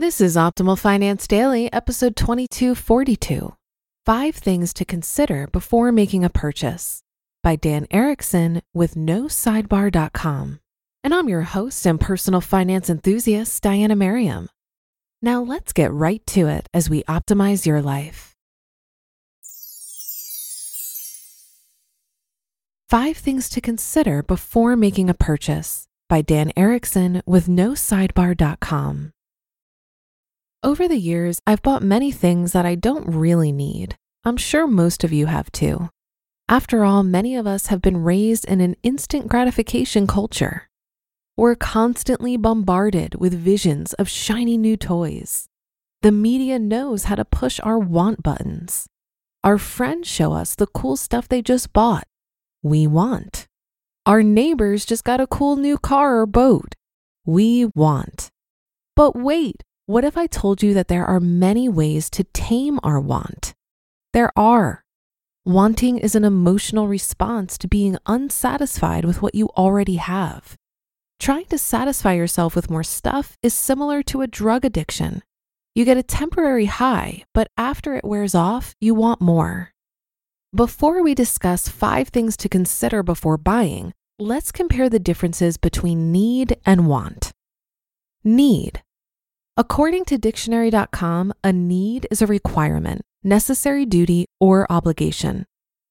This is Optimal Finance Daily, episode 2242 Five Things to Consider Before Making a Purchase by Dan Erickson with NoSidebar.com. And I'm your host and personal finance enthusiast, Diania Merriam. Now let's get right to it as we optimize your life. Five Things to Consider Before Making a Purchase by Dan Erickson with NoSidebar.com. Over the years, I've bought many things that I don't really need. I'm sure most of you have too. After all, many of us have been raised in an instant gratification culture. We're constantly bombarded with visions of shiny new toys. The media knows how to push our want buttons. Our friends show us the cool stuff they just bought. We want. Our neighbors just got a cool new car or boat. We want. But wait, what if I told you that there are many ways to tame our want? There are. Wanting is an emotional response to being unsatisfied with what you already have. Trying to satisfy yourself with more stuff is similar to a drug addiction. You get a temporary high, but after it wears off, you want more. Before we discuss five things to consider before buying, let's compare the differences between need and want. Need According to dictionary.com, a need is a requirement, necessary duty, or obligation.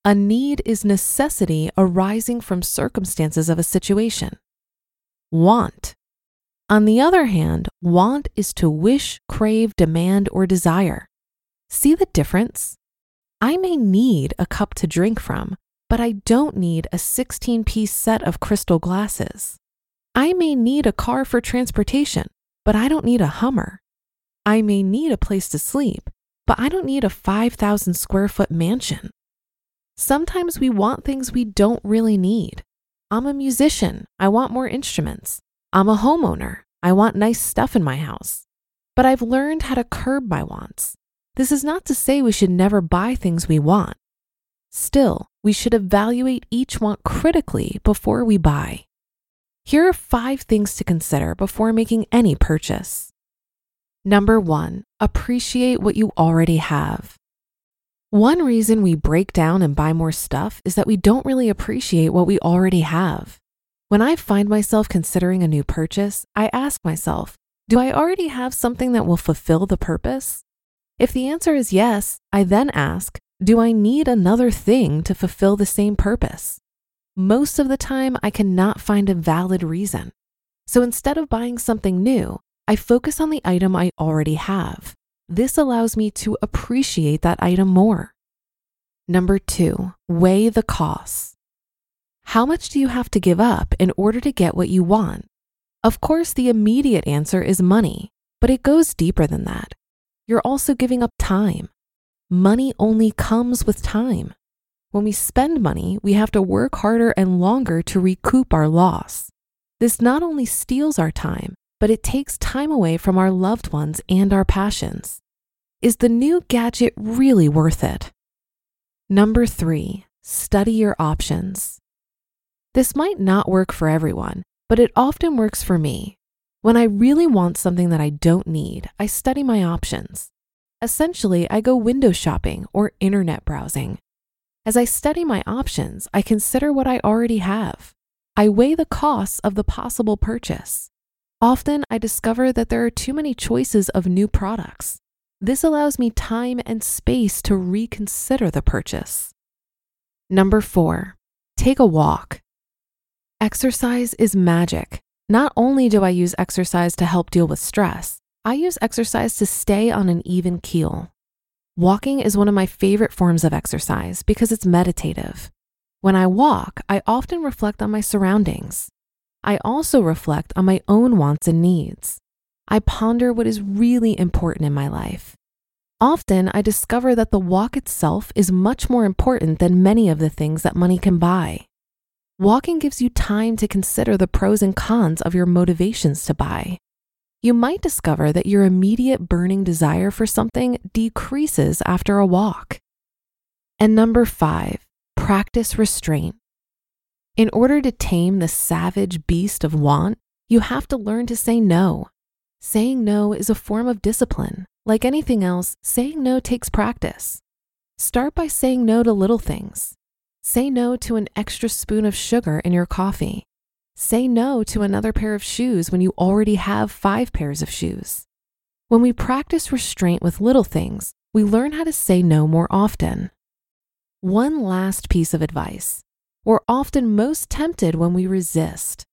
A need is necessity arising from circumstances of a situation. Want. On the other hand, want is to wish, crave, demand, or desire. See the difference? I may need a cup to drink from, but I don't need a 16 piece set of crystal glasses. I may need a car for transportation, but I don't need a Hummer. I may need a place to sleep, but I don't need a 5,000 square foot mansion. Sometimes we want things we don't really need. I'm a musician. I want more instruments. I'm a homeowner. I want nice stuff in my house. But I've learned how to curb my wants. This is not to say we should never buy things we want. Still, we should evaluate each want critically before we buy. Here are five things to consider before making any purchase. Number one, appreciate what you already have. One reason we break down and buy more stuff is that we don't really appreciate what we already have. When I find myself considering a new purchase, I ask myself, do I already have something that will fulfill the purpose? If the answer is yes, I then ask, do I need another thing to fulfill the same purpose? Most of the time I cannot find a valid reason. So instead of buying something new, I focus on the item I already have. This allows me to appreciate that item more. Number two, weigh the costs. How much do you have to give up in order to get what you want? Of course, the immediate answer is money, but it goes deeper than that. You're also giving up time. Money only comes with time. When we spend money, we have to work harder and longer to recoup our loss. This not only steals our time, but it takes time away from our loved ones and our passions. Is the new gadget really worth it? Number three, study your options. This might not work for everyone, but it often works for me. When I really want something that I don't need, I study my options. Essentially, I go window shopping or internet browsing. As I study my options, I consider what I already have. I weigh the costs of the possible purchase. Often, I discover that there are too many choices of new products. This allows me time and space to reconsider the purchase. Number four, take a walk. Exercise is magic. Not only do I use exercise to help deal with stress, I use exercise to stay on an even keel. Walking is one of my favorite forms of exercise because it's meditative. When I walk, I often reflect on my surroundings. I also reflect on my own wants and needs. I ponder what is really important in my life. Often, I discover that the walk itself is much more important than many of the things that money can buy. Walking gives you time to consider the pros and cons of your motivations to buy you might discover that your immediate burning desire for something decreases after a walk. And number five, practice restraint. In order to tame the savage beast of want, you have to learn to say no. Saying no is a form of discipline. Like anything else, saying no takes practice. Start by saying no to little things. Say no to an extra spoon of sugar in your coffee. Say no to another pair of shoes when you already have five pairs of shoes. When we practice restraint with little things, we learn how to say no more often. One last piece of advice we're often most tempted when we resist.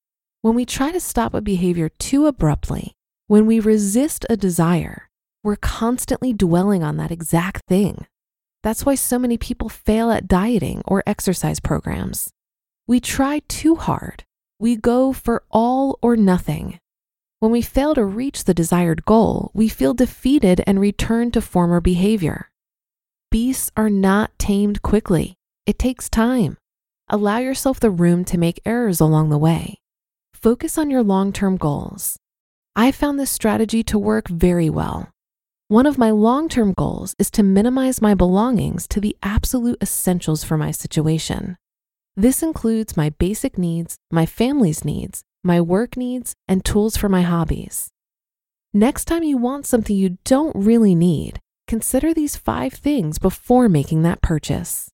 When we try to stop a behavior too abruptly, when we resist a desire, we're constantly dwelling on that exact thing. That's why so many people fail at dieting or exercise programs. We try too hard we go for all or nothing. When we fail to reach the desired goal, we feel defeated and return to former behavior. Beasts are not tamed quickly. It takes time. Allow yourself the room to make errors along the way. Focus on your long term goals. I found this strategy to work very well. One of my long term goals is to minimize my belongings to the absolute essentials for my situation. This includes my basic needs, my family's needs, my work needs, and tools for my hobbies. Next time you want something you don't really need, consider these five things before making that purchase.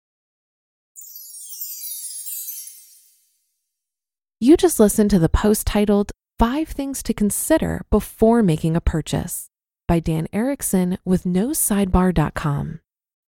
You just listened to the post titled Five Things to Consider Before Making a Purchase by Dan Erickson with NoSidebar.com.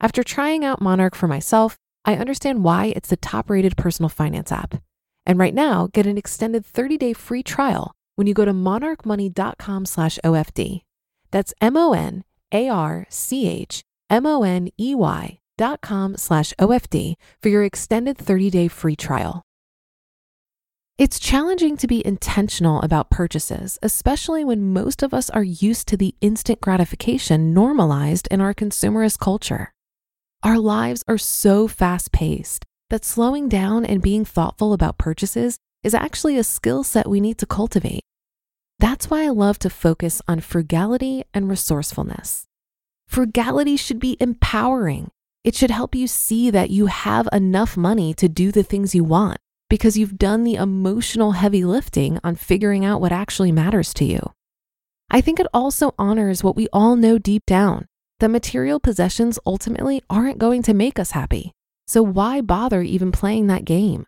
After trying out Monarch for myself, I understand why it's the top rated personal finance app. And right now, get an extended 30 day free trial when you go to monarchmoney.com slash OFD. That's M O N A R C H M O N E Y dot com slash OFD for your extended 30 day free trial. It's challenging to be intentional about purchases, especially when most of us are used to the instant gratification normalized in our consumerist culture. Our lives are so fast paced that slowing down and being thoughtful about purchases is actually a skill set we need to cultivate. That's why I love to focus on frugality and resourcefulness. Frugality should be empowering. It should help you see that you have enough money to do the things you want because you've done the emotional heavy lifting on figuring out what actually matters to you. I think it also honors what we all know deep down that material possessions ultimately aren't going to make us happy. So why bother even playing that game?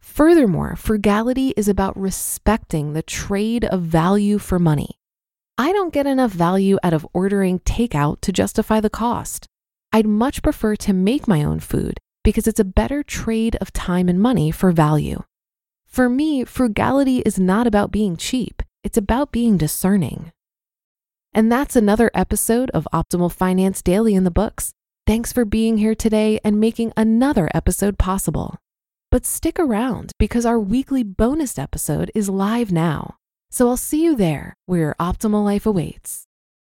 Furthermore, frugality is about respecting the trade of value for money. I don't get enough value out of ordering takeout to justify the cost. I'd much prefer to make my own food because it's a better trade of time and money for value. For me, frugality is not about being cheap, it's about being discerning. And that's another episode of Optimal Finance Daily in the books. Thanks for being here today and making another episode possible. But stick around because our weekly bonus episode is live now. So I'll see you there where your optimal life awaits.